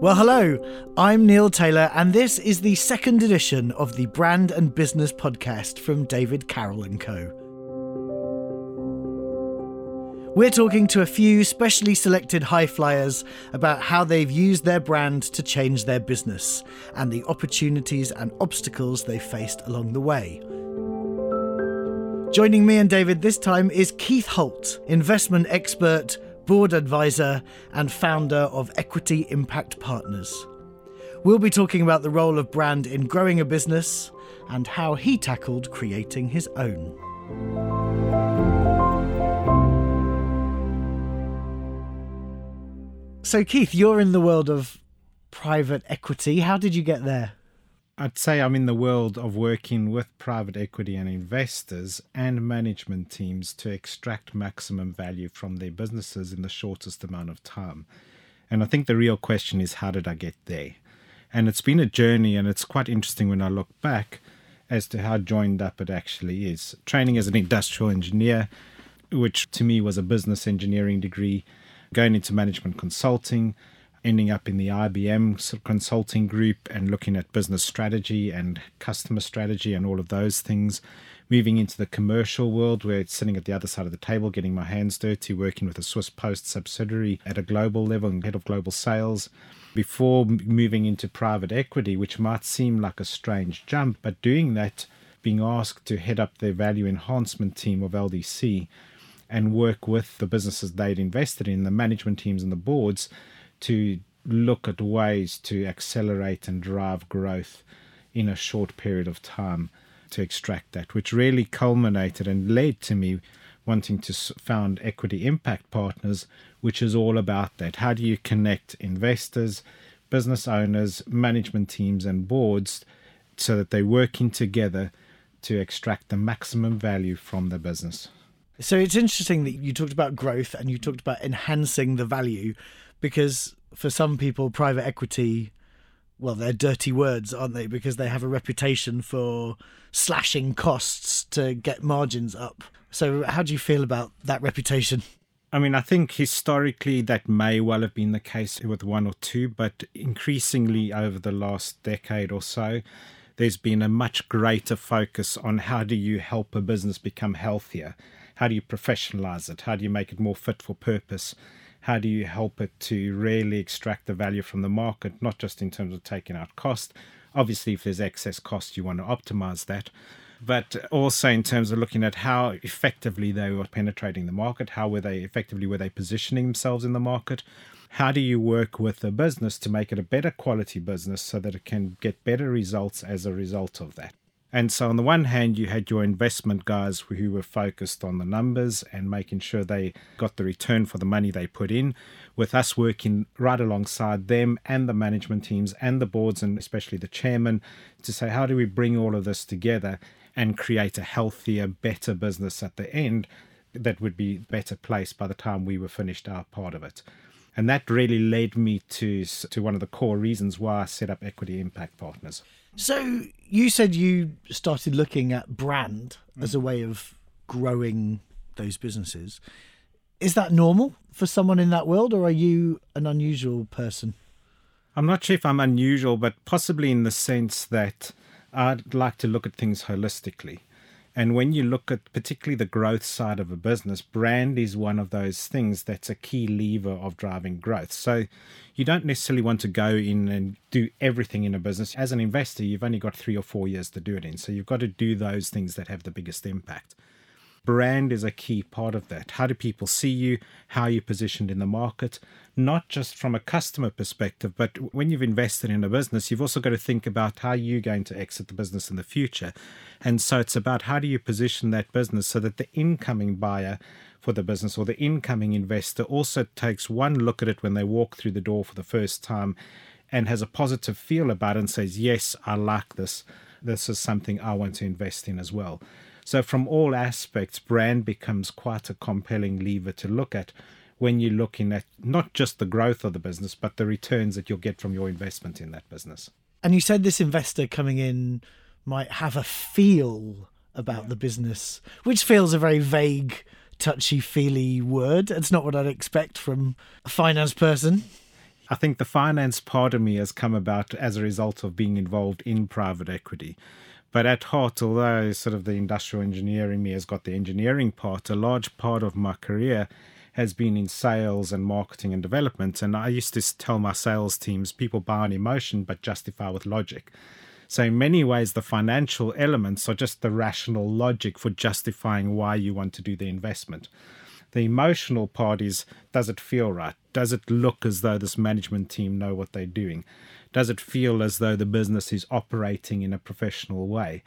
Well, hello, I'm Neil Taylor, and this is the second edition of the Brand and Business podcast from David Carroll & Co. We're talking to a few specially selected high flyers about how they've used their brand to change their business and the opportunities and obstacles they faced along the way. Joining me and David this time is Keith Holt, investment expert board advisor, and founder of Equity Impact Partners. We'll be talking about the role of brand in growing a business and how he tackled creating his own. So, Keith, you're in the world of private equity. How did you get there? I'd say I'm in the world of working with private equity and investors and management teams to extract maximum value from their businesses in the shortest amount of time. And I think the real question is how did I get there? And it's been a journey, and it's quite interesting when I look back as to how joined up it actually is. Training as an industrial engineer, which to me was a business engineering degree, going into management consulting ending up in the IBM consulting group and looking at business strategy and customer strategy and all of those things. Moving into the commercial world, where it's sitting at the other side of the table, getting my hands dirty, working with a Swiss Post subsidiary at a global level and head of global sales. Before moving into private equity, which might seem like a strange jump, but doing that, being asked to head up the value enhancement team of LDC and work with the businesses they'd invested in, the management teams and the boards, to look at ways to accelerate and drive growth in a short period of time to extract that, which really culminated and led to me wanting to found Equity Impact Partners, which is all about that. How do you connect investors, business owners, management teams, and boards so that they're working together to extract the maximum value from the business? So it's interesting that you talked about growth and you talked about enhancing the value because for some people, private equity, well, they're dirty words, aren't they? Because they have a reputation for slashing costs to get margins up. So, how do you feel about that reputation? I mean, I think historically that may well have been the case with one or two, but increasingly over the last decade or so, there's been a much greater focus on how do you help a business become healthier? How do you professionalize it? How do you make it more fit for purpose? how do you help it to really extract the value from the market, not just in terms of taking out cost. Obviously, if there's excess cost, you want to optimize that. But also in terms of looking at how effectively they were penetrating the market, how were they effectively were they positioning themselves in the market? How do you work with the business to make it a better quality business so that it can get better results as a result of that? And so, on the one hand, you had your investment guys who were focused on the numbers and making sure they got the return for the money they put in, with us working right alongside them and the management teams and the boards, and especially the chairman, to say, how do we bring all of this together and create a healthier, better business at the end that would be better placed by the time we were finished our part of it? And that really led me to, to one of the core reasons why I set up Equity Impact Partners. So you said you started looking at brand mm. as a way of growing those businesses. Is that normal for someone in that world, or are you an unusual person? I'm not sure if I'm unusual, but possibly in the sense that I'd like to look at things holistically. And when you look at particularly the growth side of a business, brand is one of those things that's a key lever of driving growth. So you don't necessarily want to go in and do everything in a business. As an investor, you've only got three or four years to do it in. So you've got to do those things that have the biggest impact. Brand is a key part of that. How do people see you? How are you positioned in the market? Not just from a customer perspective, but when you've invested in a business, you've also got to think about how you're going to exit the business in the future. And so it's about how do you position that business so that the incoming buyer for the business or the incoming investor also takes one look at it when they walk through the door for the first time and has a positive feel about it and says, Yes, I like this. This is something I want to invest in as well. So, from all aspects, brand becomes quite a compelling lever to look at when you're looking at not just the growth of the business, but the returns that you'll get from your investment in that business. And you said this investor coming in might have a feel about yeah. the business, which feels a very vague, touchy feely word. It's not what I'd expect from a finance person. I think the finance part of me has come about as a result of being involved in private equity. But at heart, although sort of the industrial engineering me has got the engineering part, a large part of my career has been in sales and marketing and development. And I used to tell my sales teams people buy on emotion but justify with logic. So, in many ways, the financial elements are just the rational logic for justifying why you want to do the investment. The emotional part is does it feel right? Does it look as though this management team know what they're doing? Does it feel as though the business is operating in a professional way?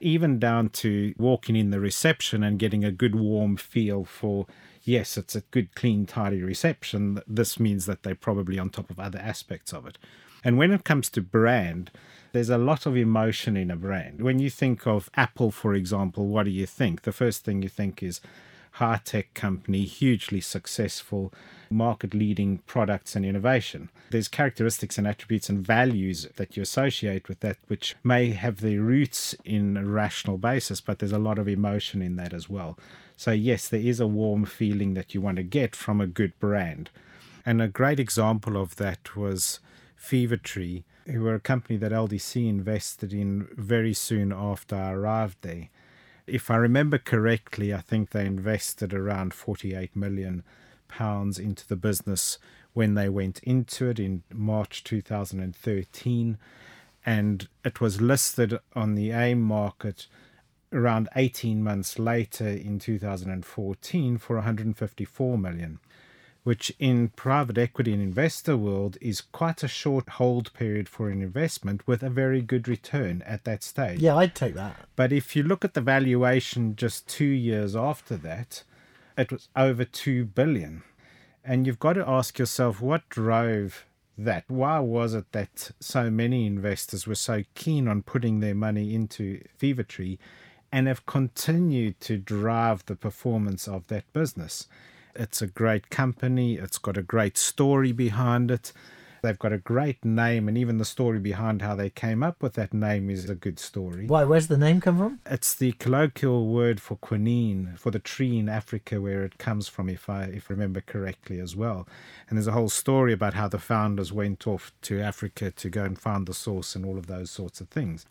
Even down to walking in the reception and getting a good warm feel for, yes, it's a good, clean, tidy reception. This means that they're probably on top of other aspects of it. And when it comes to brand, there's a lot of emotion in a brand. When you think of Apple, for example, what do you think? The first thing you think is high tech company, hugely successful, market leading products and innovation. There's characteristics and attributes and values that you associate with that, which may have their roots in a rational basis, but there's a lot of emotion in that as well. So, yes, there is a warm feeling that you want to get from a good brand. And a great example of that was Fever Tree, who were a company that LDC invested in very soon after I arrived there. If I remember correctly, I think they invested around 48 million pounds into the business when they went into it in March 2013 and it was listed on the AIM market around 18 months later in 2014 for 154 million which in private equity and investor world is quite a short hold period for an investment with a very good return at that stage. Yeah, I'd take that. But if you look at the valuation just 2 years after that, it was over 2 billion. And you've got to ask yourself what drove that? Why was it that so many investors were so keen on putting their money into Fever Tree and have continued to drive the performance of that business? It's a great company. It's got a great story behind it. They've got a great name, and even the story behind how they came up with that name is a good story. Why? Where's the name come from? It's the colloquial word for quinine, for the tree in Africa where it comes from, if I if I remember correctly as well. And there's a whole story about how the founders went off to Africa to go and find the source and all of those sorts of things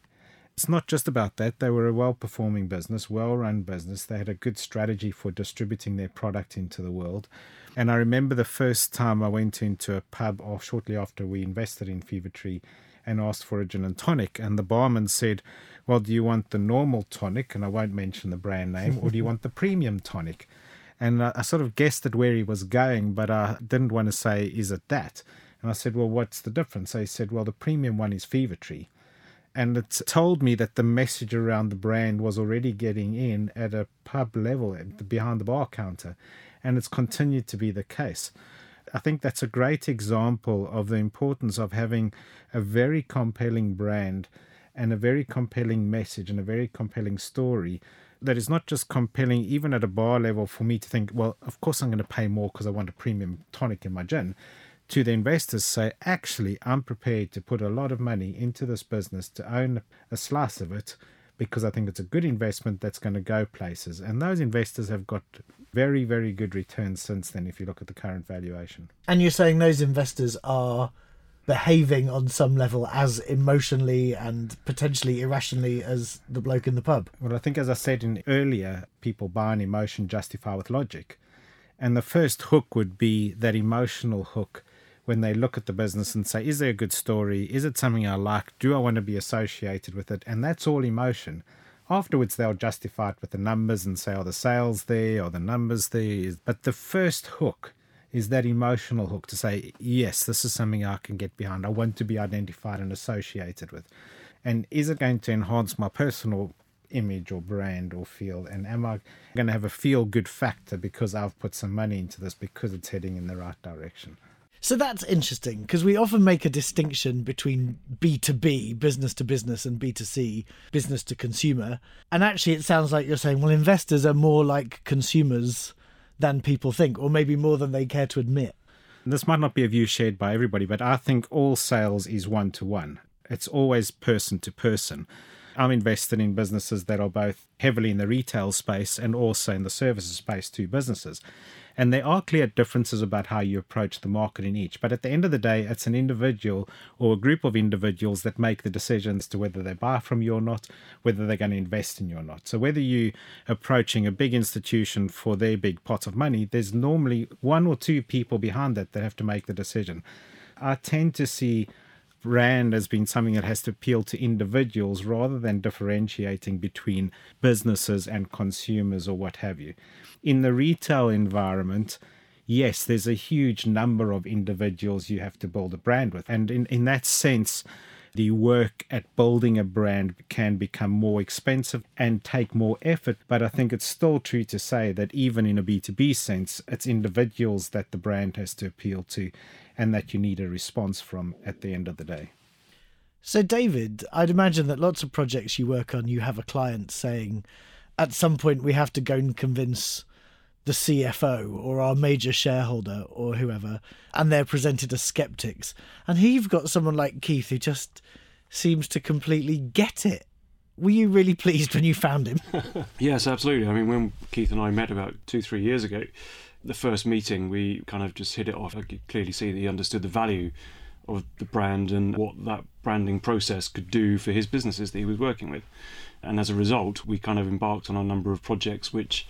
it's not just about that. They were a well performing business, well run business. They had a good strategy for distributing their product into the world. And I remember the first time I went into a pub or shortly after we invested in Fever Tree and asked for a gin and tonic. And the barman said, Well, do you want the normal tonic? And I won't mention the brand name, or do you want the premium tonic? And I, I sort of guessed at where he was going, but I didn't want to say, Is it that? And I said, Well, what's the difference? So he said, Well, the premium one is Fever Tree and it told me that the message around the brand was already getting in at a pub level at the behind the bar counter and it's continued to be the case. I think that's a great example of the importance of having a very compelling brand and a very compelling message and a very compelling story that is not just compelling even at a bar level for me to think well of course i'm going to pay more because i want a premium tonic in my gin to the investors say, actually, I'm prepared to put a lot of money into this business to own a slice of it because I think it's a good investment that's going to go places. And those investors have got very, very good returns since then if you look at the current valuation. And you're saying those investors are behaving on some level as emotionally and potentially irrationally as the bloke in the pub? Well, I think, as I said in earlier, people buy an emotion, justify with logic. And the first hook would be that emotional hook when they look at the business and say, is there a good story? Is it something I like? Do I want to be associated with it? And that's all emotion. Afterwards, they'll justify it with the numbers and say, are the sales there? Or the numbers there? But the first hook is that emotional hook to say, yes, this is something I can get behind. I want to be identified and associated with. And is it going to enhance my personal image or brand or feel? And am I going to have a feel good factor because I've put some money into this because it's heading in the right direction? So that's interesting because we often make a distinction between B2B, business to business, and B2C, business to consumer. And actually, it sounds like you're saying, well, investors are more like consumers than people think, or maybe more than they care to admit. This might not be a view shared by everybody, but I think all sales is one to one. It's always person to person. I'm invested in businesses that are both heavily in the retail space and also in the services space to businesses. And there are clear differences about how you approach the market in each. But at the end of the day, it's an individual or a group of individuals that make the decisions to whether they buy from you or not, whether they're going to invest in you or not. So whether you're approaching a big institution for their big pot of money, there's normally one or two people behind that that have to make the decision. I tend to see brand as being something that has to appeal to individuals rather than differentiating between businesses and consumers or what have you. In the retail environment, yes, there's a huge number of individuals you have to build a brand with. And in, in that sense, the work at building a brand can become more expensive and take more effort. But I think it's still true to say that even in a B2B sense, it's individuals that the brand has to appeal to and that you need a response from at the end of the day. So, David, I'd imagine that lots of projects you work on, you have a client saying, at some point, we have to go and convince the CFO or our major shareholder or whoever, and they're presented as skeptics. And here you've got someone like Keith who just seems to completely get it. Were you really pleased when you found him? yes, absolutely. I mean, when Keith and I met about two, three years ago, the first meeting, we kind of just hit it off. I could clearly see that he understood the value of the brand and what that branding process could do for his businesses that he was working with. And as a result, we kind of embarked on a number of projects which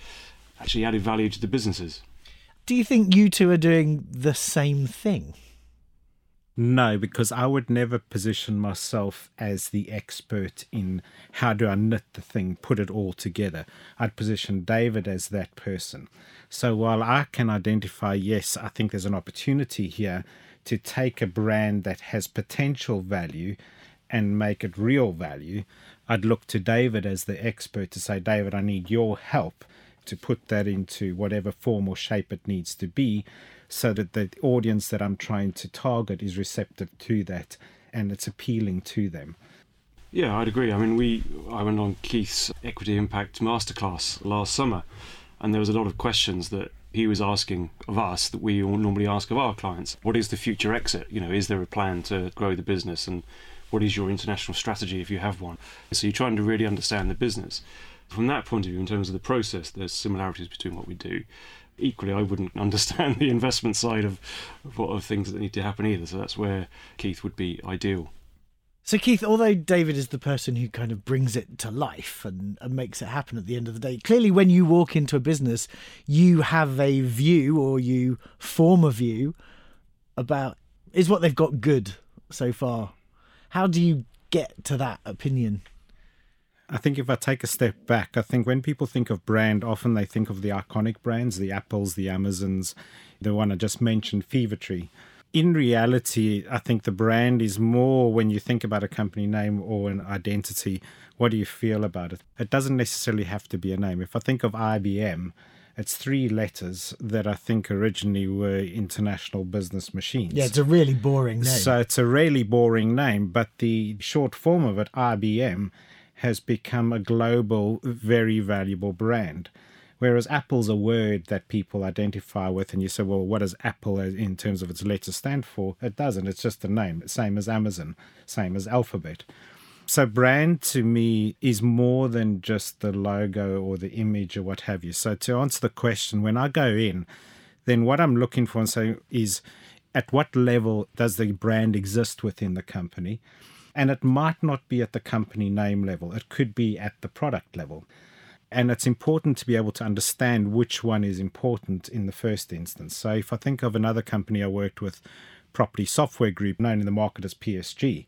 actually added value to the businesses. Do you think you two are doing the same thing? No, because I would never position myself as the expert in how do I knit the thing, put it all together. I'd position David as that person. So while I can identify, yes, I think there's an opportunity here to take a brand that has potential value and make it real value, I'd look to David as the expert to say, David, I need your help to put that into whatever form or shape it needs to be so that the audience that I'm trying to target is receptive to that and it's appealing to them. Yeah, I'd agree. I mean, we I went on Keith's Equity Impact Masterclass last summer, and there was a lot of questions that he was asking of us that we all normally ask of our clients. What is the future exit? You know, is there a plan to grow the business, and what is your international strategy if you have one? So you're trying to really understand the business. From that point of view, in terms of the process, there's similarities between what we do equally, I wouldn't understand the investment side of, of what of things that need to happen either. So that's where Keith would be ideal. So, Keith, although David is the person who kind of brings it to life and, and, makes it happen at the end of the day, clearly when you walk into a business, you have a view or you form a view about is what they've got good so far. How do you get to that opinion? I think if I take a step back, I think when people think of brand, often they think of the iconic brands, the Apples, the Amazons, the one I just mentioned, Fevertree. In reality, I think the brand is more when you think about a company name or an identity, what do you feel about it? It doesn't necessarily have to be a name. If I think of IBM, it's three letters that I think originally were international business machines. Yeah, it's a really boring name. So it's a really boring name, but the short form of it, IBM, has become a global, very valuable brand. Whereas Apple's a word that people identify with, and you say, well, what does Apple in terms of its letters stand for? It doesn't. It's just a name, same as Amazon, same as Alphabet. So, brand to me is more than just the logo or the image or what have you. So, to answer the question, when I go in, then what I'm looking for and say is at what level does the brand exist within the company? And it might not be at the company name level, it could be at the product level. And it's important to be able to understand which one is important in the first instance. So, if I think of another company I worked with, Property Software Group, known in the market as PSG.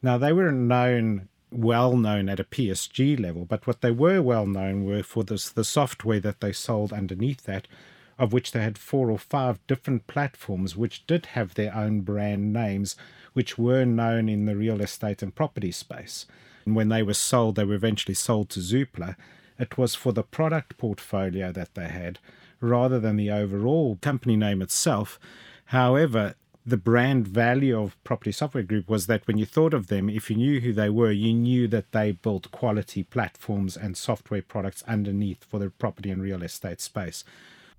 Now, they were known, well known at a PSG level, but what they were well known were for this, the software that they sold underneath that, of which they had four or five different platforms which did have their own brand names which were known in the real estate and property space. And when they were sold, they were eventually sold to Zoopla. It was for the product portfolio that they had rather than the overall company name itself. However, the brand value of Property Software Group was that when you thought of them, if you knew who they were, you knew that they built quality platforms and software products underneath for the property and real estate space.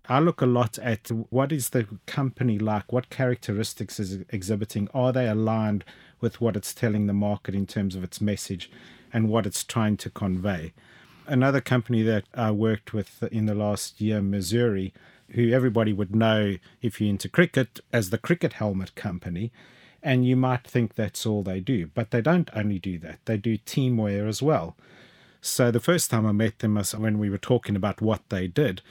I look a lot at what is the company like, what characteristics is exhibiting, are they aligned with what it's telling the market in terms of its message? and what it's trying to convey. Another company that I worked with in the last year, Masuri, who everybody would know if you're into cricket as the Cricket Helmet Company. And you might think that's all they do, but they don't only do that, they do teamwear as well. So the first time I met them was when we were talking about what they did.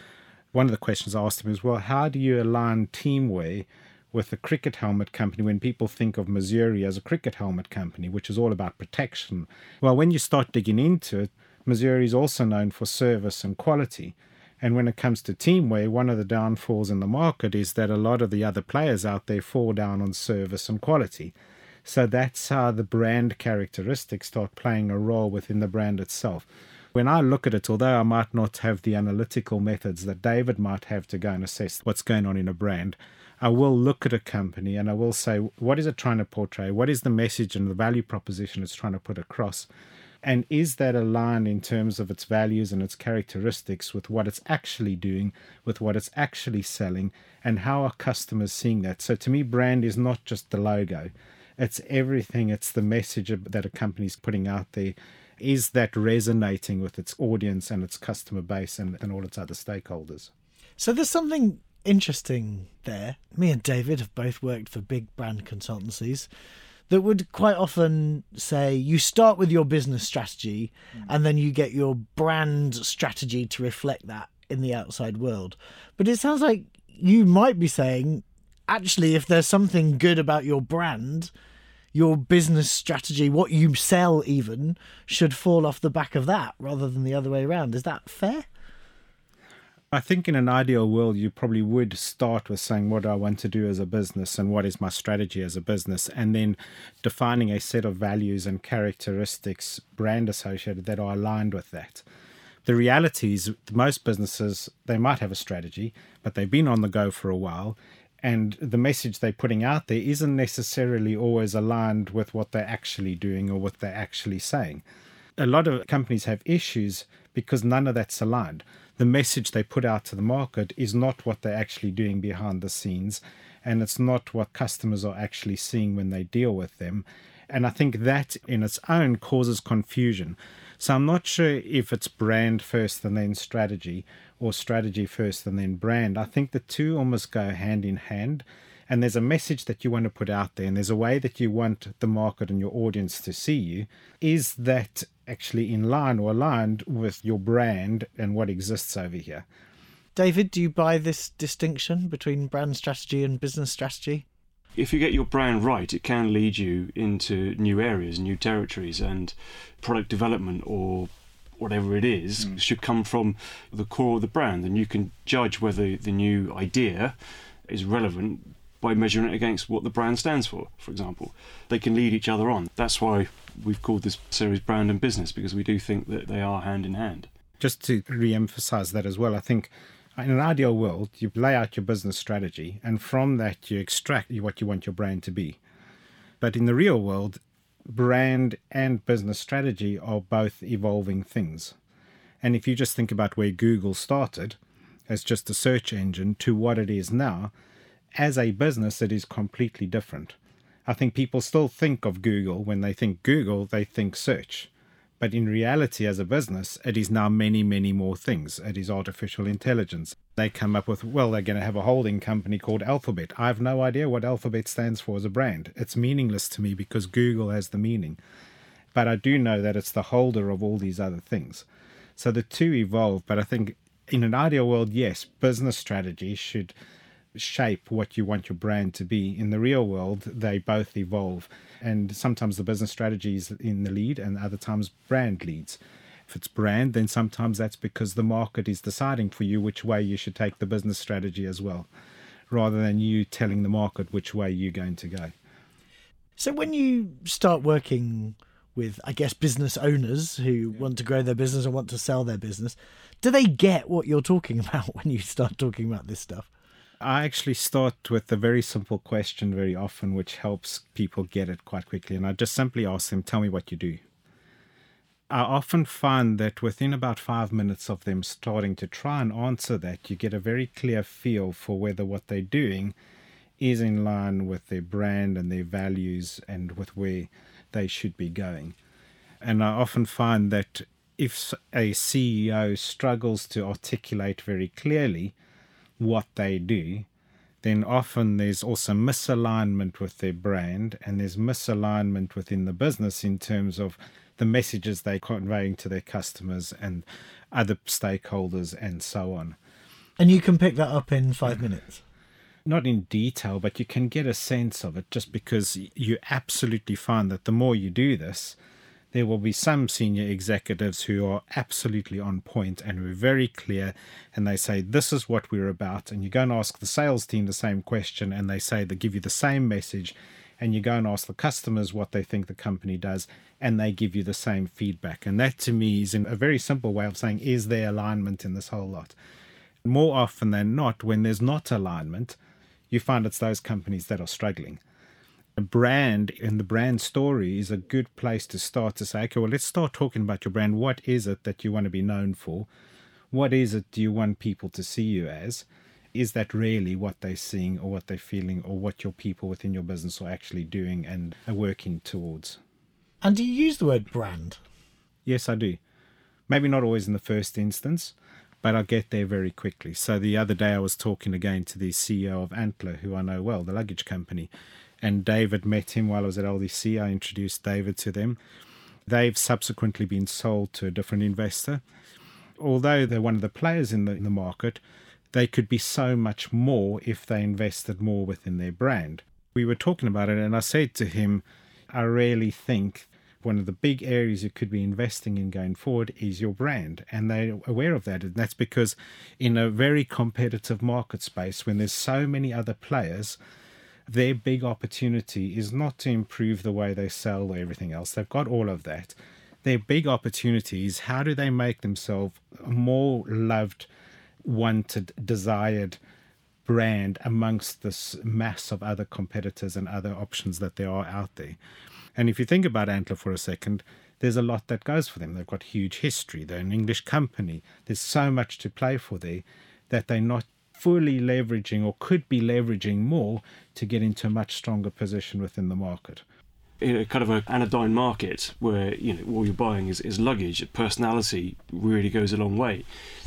One of the questions I asked them is, well, how do you align teamwear with the cricket helmet company when people think of Masuri as a cricket helmet company, which is all about protection? Well, when you start digging into it, Masuri is also known for service and quality. And when it comes to teamwear, one of the downfalls in the market is that a lot of the other players out there fall down on service and quality. So that's how the brand characteristics start playing a role within the brand itself. When I look at it, although I might not have the analytical methods that David might have to go and assess what's going on in a brand, I will look at a company and I will say, what is it trying to portray? What is the message and the value proposition it's trying to put across? And is that aligned in terms of its values and its characteristics with what it's actually doing, with what it's actually selling, and how are customers seeing that? So to me, brand is not just the logo, it's everything, it's the message that a company's putting out there. Is that resonating with its audience and its customer base and, and all its other stakeholders? So there's something interesting there. Me and David have both worked for big brand consultancies that would quite often say you start with your business strategy mm. and then you get your brand strategy to reflect that in the outside world. But it sounds like you might be saying, actually, if there's something good about your brand, your business strategy, what you sell even, should fall off the back of that rather than the other way around. Is that fair? I think in an ideal world, you probably would start with saying, What do I want to do as a business and what is my strategy as a business? And then defining a set of values and characteristics, brand associated, that are aligned with that. The reality is, most businesses, they might have a strategy, but they've been on the go for a while. And the message they're putting out there isn't necessarily always aligned with what they're actually doing or what they're actually saying. A lot of companies have issues because none of that's aligned the message they put out to the market is not what they're actually doing behind the scenes, and it's not what customers are actually seeing when they deal with them. And I think that in its own causes confusion. So I'm not sure if it's brand first and then strategy or strategy first and then brand. I think the two almost go hand in hand. And there's a message that you want to put out there, and there's a way that you want the market and your audience to see you. Is that actually in line or aligned with your brand and what exists over here. David, do you buy this distinction between brand strategy and business strategy? If you get your brand right, it can lead you into new areas, new territories, and product development or whatever it is mm. should come from the core of the brand. And you can judge whether the new idea is relevant by measuring it against what the brand stands for, for example. They can lead each other on. That's why we've called this series Brand and Business, because we do think that they are hand in hand. Just to re emphasize that as well, I think in an ideal world, you lay out your business strategy, and from that, you extract what you want your brand to be. But in the real world, brand and business strategy are both evolving things. And if you just think about where Google started as just a search engine to what it is now, as a business, it is completely different. I think people still think of Google when they think Google, they think search. But in reality, as a business, it is now many, many more things. It is artificial intelligence. They come up with, well, they're going to have a holding company called Alphabet. I have no idea what Alphabet stands for as a brand. It's meaningless to me because Google has the meaning. But I do know that it's the holder of all these other things. So the two evolve. But I think in an ideal world, yes, business strategy should shape what you want your brand to be. In the real world, they both evolve. And sometimes the business strategy is in the lead, and other times brand leads. If it's brand, then sometimes that's because the market is deciding for you which way you should take the business strategy as well, rather than you telling the market which way you're going to go. So when you start working with, I guess, business owners who yeah. want to grow their business and want to sell their business, do they get what you're talking about when you start talking about this stuff? I actually start with a very simple question very often, which helps people get it quite quickly. And I just simply ask them, Tell me what you do. I often find that within about five minutes of them starting to try and answer that, you get a very clear feel for whether what they're doing is in line with their brand and their values and with where they should be going. And I often find that if a CEO struggles to articulate very clearly what they do, then often there's also misalignment with their brand and there's misalignment within the business in terms of the messages they're conveying to their customers and other stakeholders and so on. And you can pick that up in five minutes. Not in detail, but you can get a sense of it just because you absolutely find that the more you do this, there will be some senior executives who are absolutely on point and who are very clear and they say this is what we're about and you go and ask the sales team the same question and they say they give you the same message and you go and ask the customers what they think the company does and they give you the same feedback. And that to me is a very simple way of saying is there alignment in this whole lot? More often than not when there's not alignment you find it's those companies that are struggling brand and the brand story is a good place to start to say, okay, well, let's start talking about your brand. What is it that you want to be known for? What is it do you want people to see you as? Is that really what they're seeing or what they're feeling or what your people within your business are actually doing and are working towards? And do you use the word brand? Yes, I do. Maybe not always in the first instance, but I get there very quickly. So the other day I was talking again to the CEO of Antler, who I know well, the luggage company, and David met him while I was at LDC. I introduced David to them. They've subsequently been sold to a different investor. Although they're one of the players in the, in the market, they could be so much more if they invested more within their brand. We were talking about it, and I said to him, I really think one of the big areas you could be investing in going forward is your brand. And they're aware of that. And that's because in a very competitive market space, when there's so many other players, their big opportunity is not to improve the way they sell or everything else. They've got all of that. Their big opportunity is how do they make themselves a more loved, wanted, desired brand amongst this mass of other competitors and other options that there are out there. And if you think about Antler for a second, there's a lot that goes for them. They've got huge history. They're an English company. There's so much to play for there that they're not fully leveraging or could be leveraging more to get into a much stronger position within the market kind of an anodyne market where you know all you're buying is, is luggage, personality really goes a long way,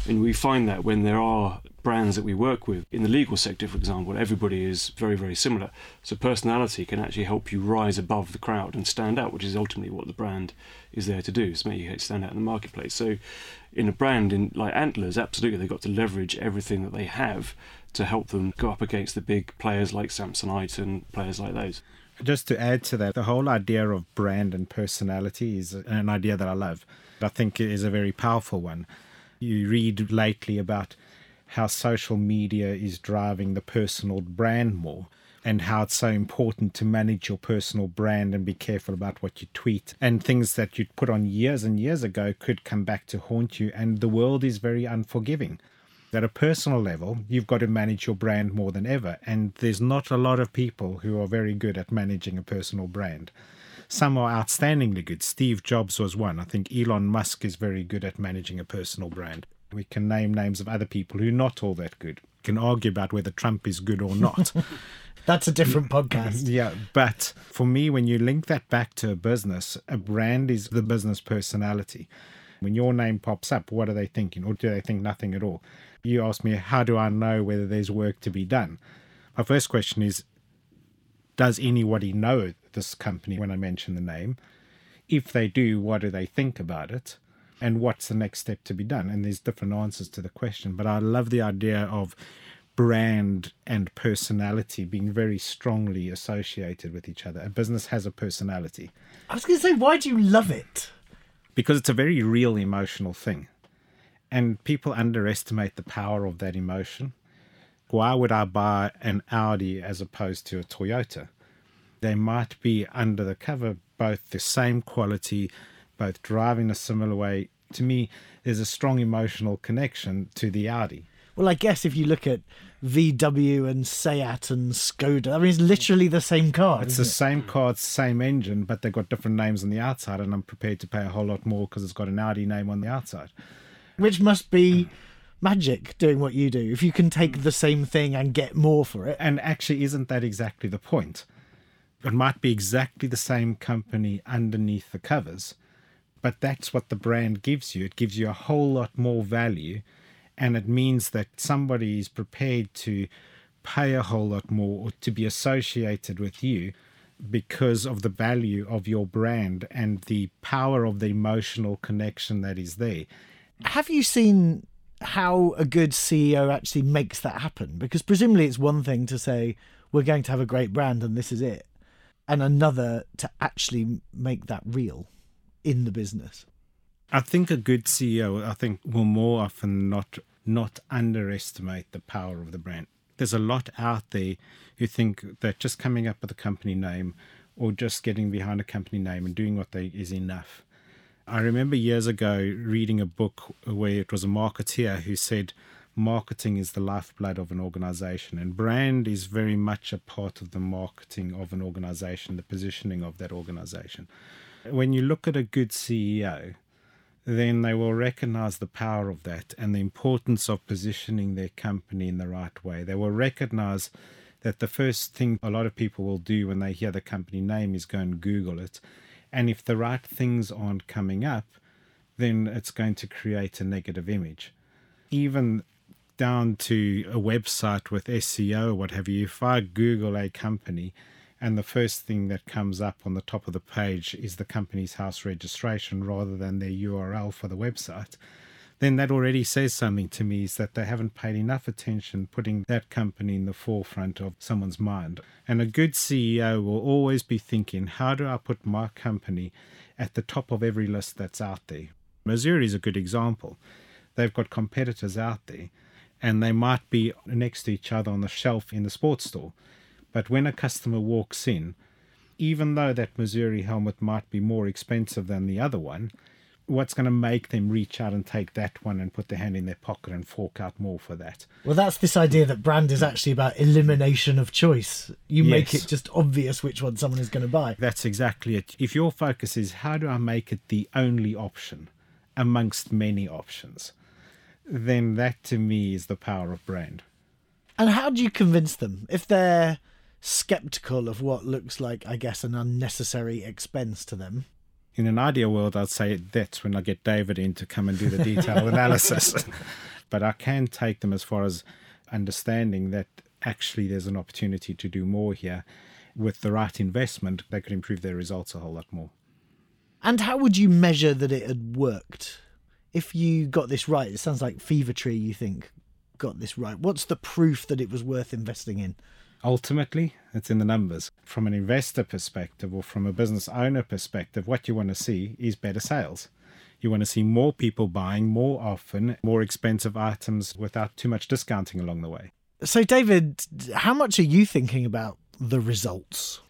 and we find that when there are brands that we work with in the legal sector, for example, everybody is very very similar. So personality can actually help you rise above the crowd and stand out, which is ultimately what the brand is there to do, to make you stand out in the marketplace. So, in a brand in like Antlers, absolutely they've got to leverage everything that they have to help them go up against the big players like Samsonite and players like those just to add to that, the whole idea of brand and personality is an idea that I love. I think it is a very powerful one. You read lately about how social media is driving the personal brand more and how it's so important to manage your personal brand and be careful about what you tweet and things that you put on years and years ago could come back to haunt you and the world is very unforgiving at a personal level, you've got to manage your brand more than ever. And there's not a lot of people who are very good at managing a personal brand. Some are outstandingly good. Steve Jobs was one. I think Elon Musk is very good at managing a personal brand. We can name names of other people who are not all that good. We can argue about whether Trump is good or not. That's a different podcast. Yeah, but for me, when you link that back to a business, a brand is the business personality. When your name pops up, what are they thinking? Or do they think nothing at all? You asked me, how do I know whether there's work to be done? My first question is, does anybody know this company when I mention the name? If they do, what do they think about it? And what's the next step to be done? And there's different answers to the question. But I love the idea of brand and personality being very strongly associated with each other. A business has a personality. I was going to say, why do you love it? Because it's a very real emotional thing. And people underestimate the power of that emotion. Why would I buy an Audi as opposed to a Toyota? They might be under the cover both the same quality, both driving a similar way. To me, there's a strong emotional connection to the Audi. Well, I guess if you look at VW and Seat and Skoda, I mean, it's literally the same car. It's the it? same car, it's the same engine, but they've got different names on the outside, and I'm prepared to pay a whole lot more because it's got an Audi name on the outside which must be magic doing what you do. If you can take the same thing and get more for it. And actually, isn't that exactly the point? It might be exactly the same company underneath the covers, But that's what the brand gives you. It gives you a whole lot more value. And it means that somebody is prepared to pay a whole lot more or to be associated with you because of the value of your brand and the power of the emotional connection that is there. Have you seen how a good CEO actually makes that happen? Because presumably it's one thing to say, we're going to have a great brand and this is it, and another to actually make that real in the business. I think a good CEO, I think, will more often not not underestimate the power of the brand. There's a lot out there who think that just coming up with a company name or just getting behind a company name and doing what they is enough. I remember years ago reading a book where it was a marketeer who said marketing is the lifeblood of an organization and brand is very much a part of the marketing of an organization, the positioning of that organization. When you look at a good CEO, then they will recognize the power of that and the importance of positioning their company in the right way. They will recognize that the first thing a lot of people will do when they hear the company name is go and Google it. And if the right things aren't coming up, then it's going to create a negative image. Even down to a website with SEO or what have you, if I Google a company and the first thing that comes up on the top of the page is the Companies House registration rather than their URL for the website, then that already says something to me is that they haven't paid enough attention putting that company in the forefront of someone's mind. And a good CEO will always be thinking, how do I put my company at the top of every list that's out there? Masuri is a good example. They've got competitors out there and they might be next to each other on the shelf in the sports store. But when a customer walks in, even though that Masuri helmet might be more expensive than the other one, what's going to make them reach out and take that one and put their hand in their pocket and fork out more for that. Well, that's this idea that brand is actually about elimination of choice. You yes. make it just obvious which one someone is going to buy. That's exactly it. If your focus is how do I make it the only option amongst many options, then that to me is the power of brand. And how do you convince them if they're skeptical of what looks like, I guess, an unnecessary expense to them? In an ideal world, I'd say that's when I get David in to come and do the detailed analysis. but I can take them as far as understanding that actually there's an opportunity to do more here. With the right investment, they could improve their results a whole lot more. And how would you measure that it had worked? If you got this right, it sounds like Fever Tree, you think, got this right. What's the proof that it was worth investing in? Ultimately it's in the numbers. From an investor perspective or from a business owner perspective, what you want to see is better sales. You want to see more people buying more often, more expensive items without too much discounting along the way. So, David, how much are you thinking about the results?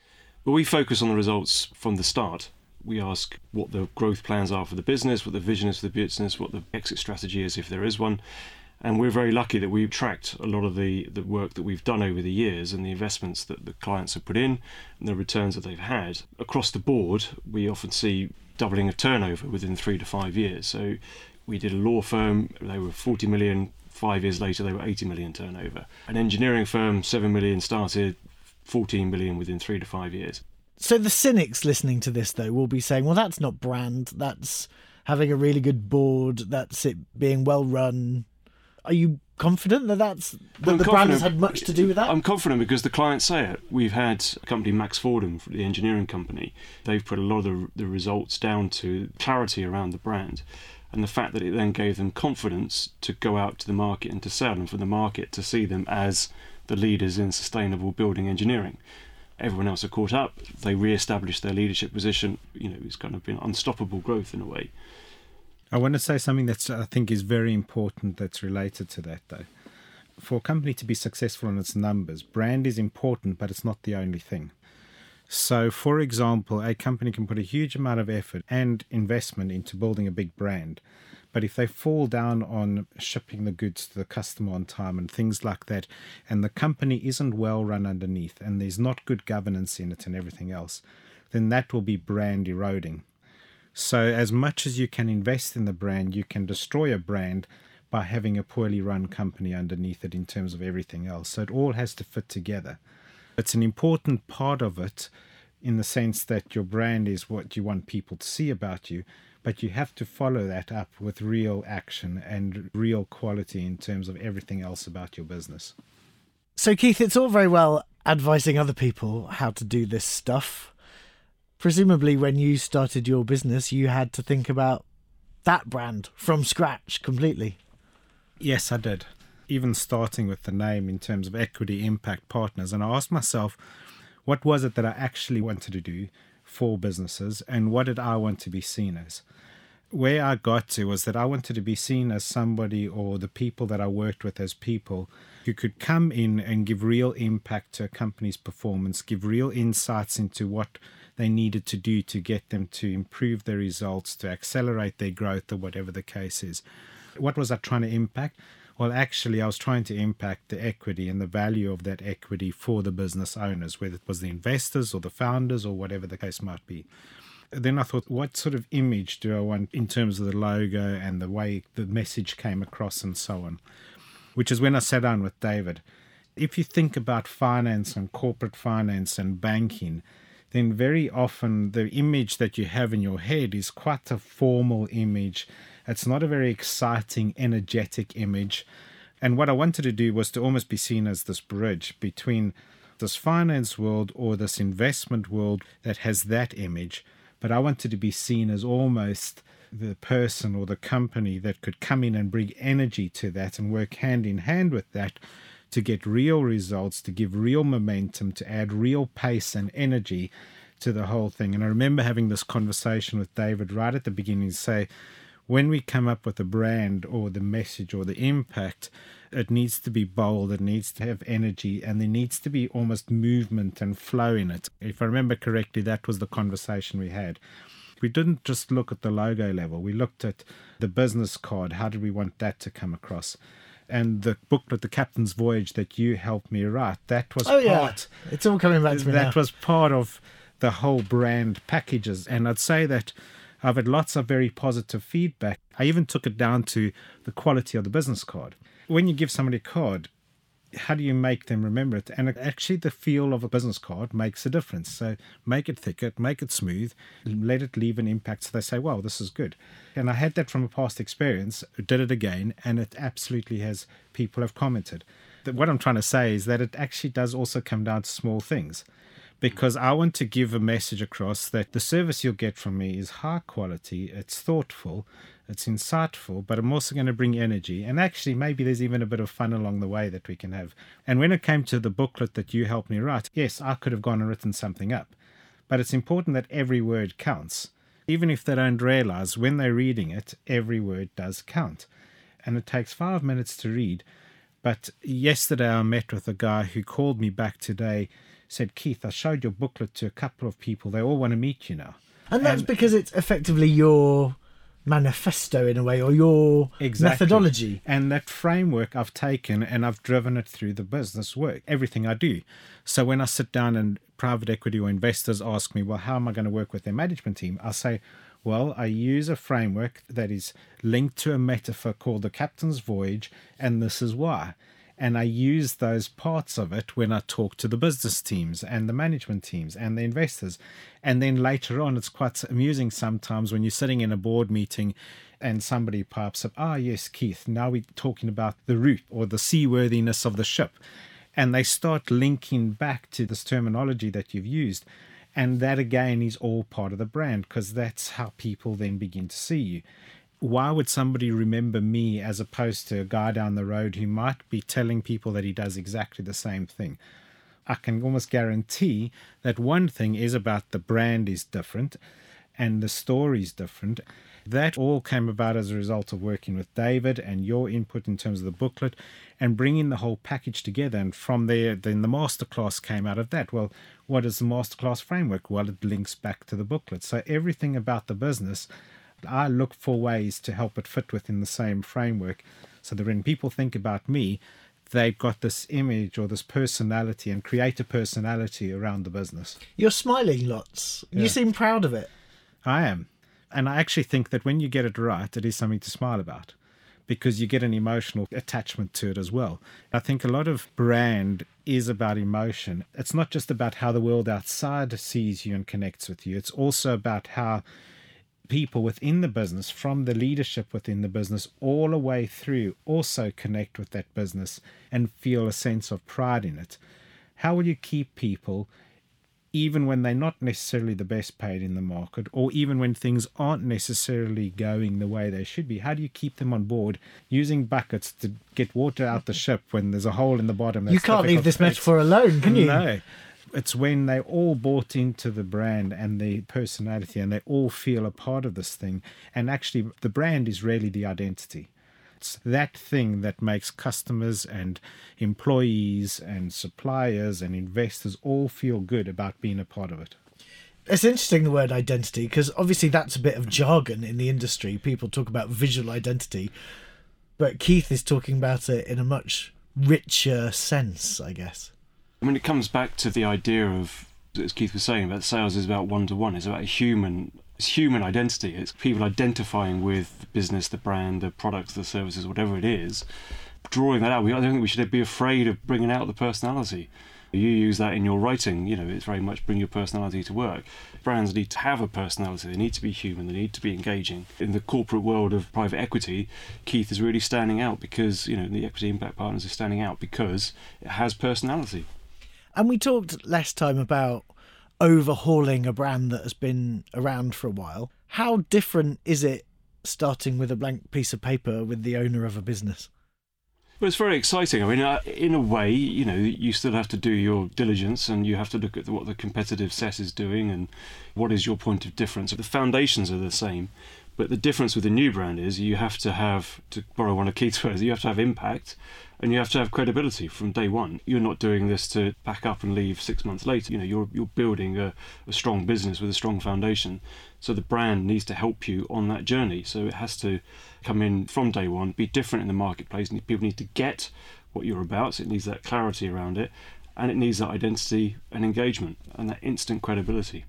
Well, we focus on the results from the start. We ask what the growth plans are for the business, what the vision is for the business, what the exit strategy is if there is one. And we're very lucky that we've tracked a lot of the, the work that we've done over the years and the investments that the clients have put in and the returns that they've had. Across the board, we often see doubling of turnover within three to five years. So we did a law firm, they were 40 million, five years later they were 80 million turnover. An engineering firm, 7 million started, 14 million within three to five years. So the cynics listening to this, though, will be saying, well, that's not brand, that's having a really good board, that's it being well run, are you confident that that's that the brand has had much to do with that? I'm confident because the clients say it. We've had a company, Max Fordham, the engineering company. They've put a lot of the, the results down to clarity around the brand and the fact that it then gave them confidence to go out to the market and to sell and for the market to see them as the leaders in sustainable building engineering. Everyone else have caught up. They re-established their leadership position. You know, it's kind of been unstoppable growth in a way. I want to say something that I think is very important that's related to that, though. For a company to be successful in its numbers, brand is important, but it's not the only thing. So, for example, a company can put a huge amount of effort and investment into building a big brand. But if they fall down on shipping the goods to the customer on time and things like that, and the company isn't well run underneath and there's not good governance in it and everything else, then that will be brand eroding. So, as much as you can invest in the brand, you can destroy a brand by having a poorly run company underneath it in terms of everything else. So, it all has to fit together. It's an important part of it in the sense that your brand is what you want people to see about you, but you have to follow that up with real action and real quality in terms of everything else about your business. So, Keith, it's all very well advising other people how to do this stuff. Presumably, when you started your business, you had to think about that brand from scratch completely. Yes, I did. Even starting with the name in terms of equity impact partners. And I asked myself, what was it that I actually wanted to do for businesses and what did I want to be seen as? Where I got to was that I wanted to be seen as somebody or the people that I worked with as people who could come in and give real impact to a company's performance, give real insights into what they needed to do to get them to improve their results, to accelerate their growth, or whatever the case is. What was I trying to impact? Well, actually, I was trying to impact the equity and the value of that equity for the business owners, whether it was the investors or the founders or whatever the case might be. Then I thought, what sort of image do I want in terms of the logo and the way the message came across and so on? Which is when I sat down with David. If you think about finance and corporate finance and banking, then very often the image that you have in your head is quite a formal image it's not a very exciting, energetic image. And what I wanted to do was to almost be seen as this bridge between this finance world or this investment world that has that image. But I wanted to be seen as almost the person or the company that could come in and bring energy to that and work hand in hand with that to get real results, to give real momentum, to add real pace and energy to the whole thing. And I remember having this conversation with David right at the beginning to say, when we come up with a brand or the message or the impact, it needs to be bold, it needs to have energy, and there needs to be almost movement and flow in it. If I remember correctly, that was the conversation we had. We didn't just look at the logo level, we looked at the business card. How did we want that to come across? And the booklet, The Captain's Voyage, that you helped me write, that was oh, part. Yeah. It's all coming back to me. That now. was part of the whole brand packages. And I'd say that I've had lots of very positive feedback. I even took it down to the quality of the business card. When you give somebody a card, how do you make them remember it? And actually, the feel of a business card makes a difference. So make it thicker, make it smooth, let it leave an impact. So they say, wow, this is good. And I had that from a past experience, did it again, and it absolutely has, people have commented. What I'm trying to say is that it actually does also come down to small things because I want to give a message across that the service you'll get from me is high quality, it's thoughtful, it's insightful, but I'm also going to bring energy. And actually, maybe there's even a bit of fun along the way that we can have. And when it came to the booklet that you helped me write, yes, I could have gone and written something up. But it's important that every word counts. Even if they don't realize when they're reading it, every word does count. And it takes five minutes to read. But yesterday I met with a guy who called me back today said, Keith, I showed your booklet to a couple of people. They all want to meet you now. And that's and, because it's effectively your manifesto in a way or your exactly. methodology. And that framework I've taken and I've driven it through the business work, everything I do. So when I sit down and private equity or investors ask me, well, how am I going to work with their management team? I say, well, I use a framework that is linked to a metaphor called the captain's voyage, and this is why and I use those parts of it when I talk to the business teams and the management teams and the investors. And then later on, it's quite amusing sometimes when you're sitting in a board meeting and somebody pipes up, ah, yes, Keith, now we're talking about the route or the seaworthiness of the ship. And they start linking back to this terminology that you've used. And that again is all part of the brand because that's how people then begin to see you why would somebody remember me as opposed to a guy down the road who might be telling people that he does exactly the same thing? I can almost guarantee that one thing is about the brand is different and the story is different. That all came about as a result of working with David and your input in terms of the booklet and bringing the whole package together. And from there, then the masterclass came out of that. Well, what is the masterclass framework? Well, it links back to the booklet. So everything about the business I look for ways to help it fit within the same framework so that when people think about me, they've got this image or this personality and create a personality around the business. You're smiling lots. Yeah. You seem proud of it. I am. And I actually think that when you get it right, it is something to smile about because you get an emotional attachment to it as well. I think a lot of brand is about emotion. It's not just about how the world outside sees you and connects with you, it's also about how people within the business, from the leadership within the business, all the way through, also connect with that business and feel a sense of pride in it. How will you keep people, even when they're not necessarily the best paid in the market, or even when things aren't necessarily going the way they should be? How do you keep them on board using buckets to get water out the ship when there's a hole in the bottom? You can't leave this metaphor alone, can you? No it's when they all bought into the brand and the personality and they all feel a part of this thing. And actually the brand is really the identity. It's that thing that makes customers and employees and suppliers and investors all feel good about being a part of it. It's interesting the word identity because obviously that's a bit of jargon in the industry. People talk about visual identity but keith is talking about it in a much richer sense i guess I mean, it comes back to the idea of, as Keith was saying, about sales is about one to one. It's about human. It's human identity. It's people identifying with the business, the brand, the products, the services, whatever it is. Drawing that out. We, I don't think we should be afraid of bringing out the personality. You use that in your writing. You know, it's very much bring your personality to work. Brands need to have a personality. They need to be human. They need to be engaging. In the corporate world of private equity, Keith is really standing out because you know the equity impact partners are standing out because it has personality. And we talked last time about overhauling a brand that has been around for a while. How different is it starting with a blank piece of paper with the owner of a business? Well, it's very exciting. I mean, uh, in a way, you know, you still have to do your diligence and you have to look at what the competitive set is doing and what is your point of difference. The foundations are the same, but the difference with the new brand is you have to have, to borrow one of Keith's words, you have to have impact and you have to have credibility from day one. You're not doing this to pack up and leave six months later. You know, you're you're building a, a strong business with a strong foundation. So the brand needs to help you on that journey. So it has to come in from day one, be different in the marketplace, people need to get what you're about. So it needs that clarity around it, and it needs that identity and engagement and that instant credibility.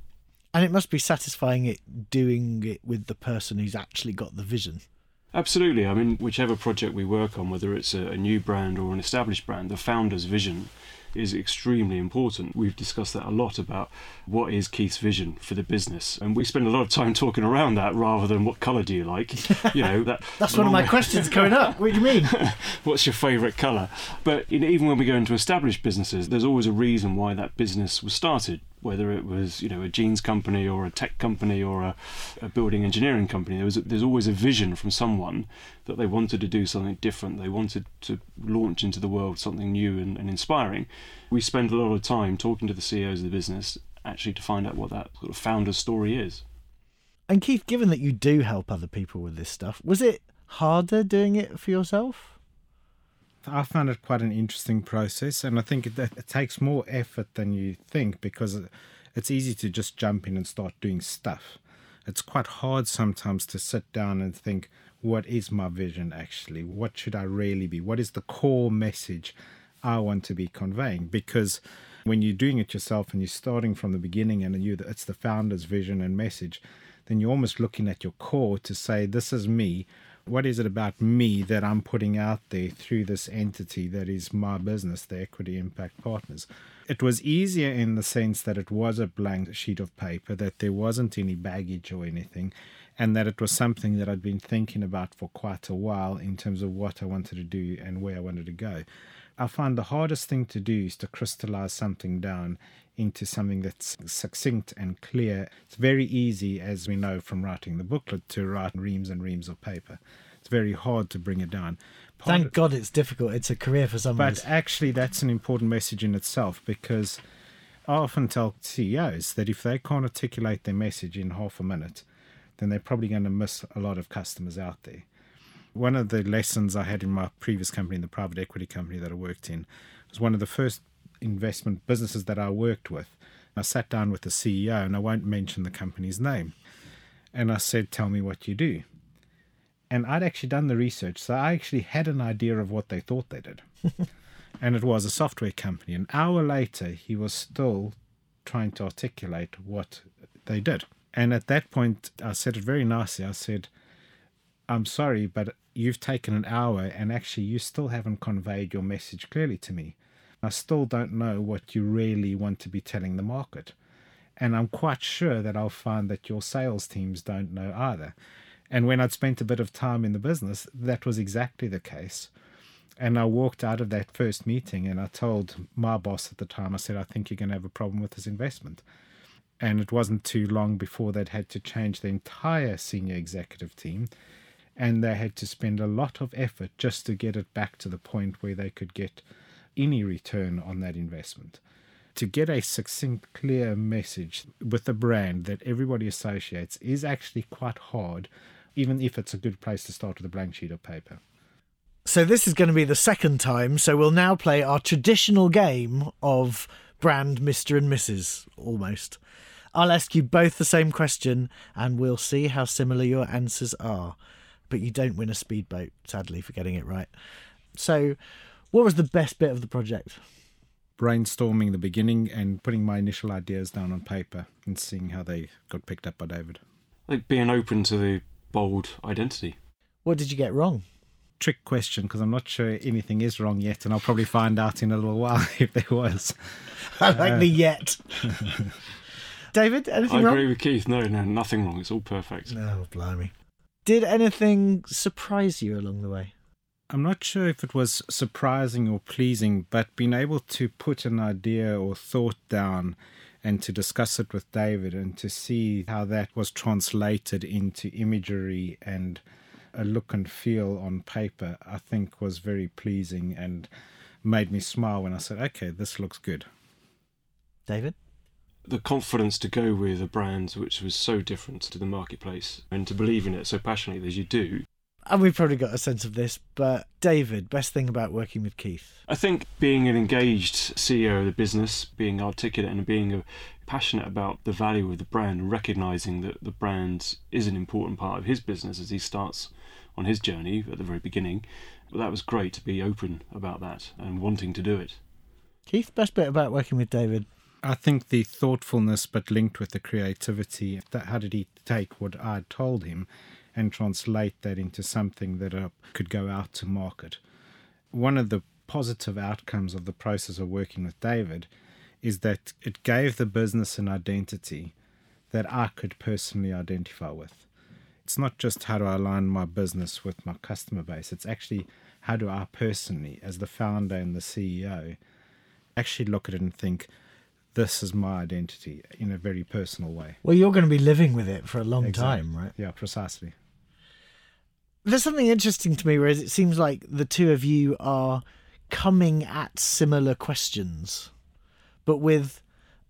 And it must be satisfying it doing it with the person who's actually got the vision. Absolutely. I mean, whichever project we work on, whether it's a, a, new brand or an established brand, the founder's vision is extremely important. We've discussed that a lot about what is Keith's vision for the business, and we spend a lot of time talking around that rather than what colour do you like. You know, that that's one of my questions coming up. What do you mean? What's your favourite colour? But you know, even when we go into established businesses, there's always a reason why that business was started whether it was you know a jeans company or a tech company or a, a building engineering company. There was there's always a vision from someone that they wanted to do something different. They wanted to launch into the world something new and, and inspiring. We spend a lot of time talking to the CEOs of the business actually to find out what that sort of founder story is. And Keith, given that you do help other people with this stuff, was it harder doing it for yourself? I found it quite an interesting process, and I think it, it takes more effort than you think because it's easy to just jump in and start doing stuff. It's quite hard sometimes to sit down and think, what is my vision actually? What should I really be? What is the core message I want to be conveying? Because when you're doing it yourself and you're starting from the beginning and you it's the founder's vision and message, then you're almost looking at your core to say, this is me what is it about me that I'm putting out there through this entity that is my business, the Equity Impact Partners? It was easier in the sense that it was a blank sheet of paper, that there wasn't any baggage or anything, and that it was something that I'd been thinking about for quite a while in terms of what I wanted to do and where I wanted to go. I find the hardest thing to do is to crystallize something down into something that's succinct and clear. It's very easy, as we know from writing the booklet, to write reams and reams of paper. It's very hard to bring it down. Part Thank God it's difficult. It's a career for some. But actually, that's an important message in itself because I often tell CEOs that if they can't articulate their message in half a minute, then they're probably going to miss a lot of customers out there. One of the lessons I had in my previous company, in the private equity company that I worked in, was one of the first investment businesses that I worked with. I sat down with the CEO, and I won't mention the company's name. And I said, Tell me what you do. And I'd actually done the research, so I actually had an idea of what they thought they did. and it was a software company. An hour later, he was still trying to articulate what they did. And at that point, I said it very nicely. I said, I'm sorry, but you've taken an hour and actually you still haven't conveyed your message clearly to me. I still don't know what you really want to be telling the market. And I'm quite sure that I'll find that your sales teams don't know either. And when I'd spent a bit of time in the business, that was exactly the case. And I walked out of that first meeting and I told my boss at the time, I said, I think you're going to have a problem with this investment. And it wasn't too long before they'd had to change the entire senior executive team. And they had to spend a lot of effort just to get it back to the point where they could get any return on that investment. To get a succinct, clear message with a brand that everybody associates is actually quite hard, even if it's a good place to start with a blank sheet of paper. So this is going to be the second time. So we'll now play our traditional game of brand Mr. and Mrs. almost. I'll ask you both the same question and we'll see how similar your answers are. But you don't win a speedboat, sadly, for getting it right. So, what was the best bit of the project? Brainstorming the beginning and putting my initial ideas down on paper and seeing how they got picked up by David. Like being open to the bold identity. What did you get wrong? trick question because I'm not sure anything is wrong yet, and I'll probably find out in a little while if there was. I like uh, the yet. David, anything I wrong? I agree with Keith. No, no, nothing wrong. It's all perfect. No, blimey. Did anything surprise you along the way? I'm not sure if it was surprising or pleasing, but being able to put an idea or thought down and to discuss it with David and to see how that was translated into imagery and a look and feel on paper, I think was very pleasing and made me smile when I said, okay, this looks good. David? The confidence to go with a brand which was so different to the marketplace and to believe in it so passionately as you do. And we've probably got a sense of this, but David, best thing about working with Keith? I think being an engaged CEO of the business, being articulate and being passionate about the value of the brand and recognizing that the brand is an important part of his business as he starts on his journey at the very beginning. But that was great to be open about that and wanting to do it. Keith, best bit about working with David? I think the thoughtfulness, but linked with the creativity. That how did he take what I told him and translate that into something that uh, could go out to market? One of the positive outcomes of the process of working with David is that it gave the business an identity that I could personally identify with it's not just how do I align my business with my customer base, it's actually how do I personally, as the founder and the CEO, actually look at it and think, this is my identity in a very personal way. Well, you're going to be living with it for a long exactly. time, right? Yeah, precisely. There's something interesting to me, whereas it seems like the two of you are coming at similar questions, but with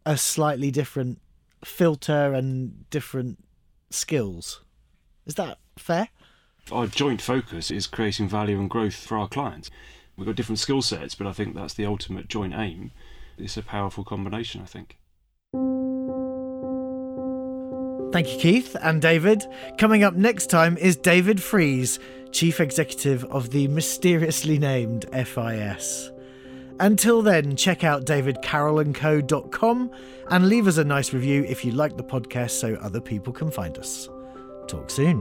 a slightly different filter and different skills. Is that fair? Our joint focus is creating value and growth for our clients. We've got different skill sets, but I think that's the ultimate joint aim. It's a powerful combination, I think. Thank you, Keith and David. Coming up next time is David Freeze, Chief Executive of the mysteriously named FIS. Until then, check out davidcarrollandco.com and leave us a nice review if you like the podcast so other people can find us. Talk soon.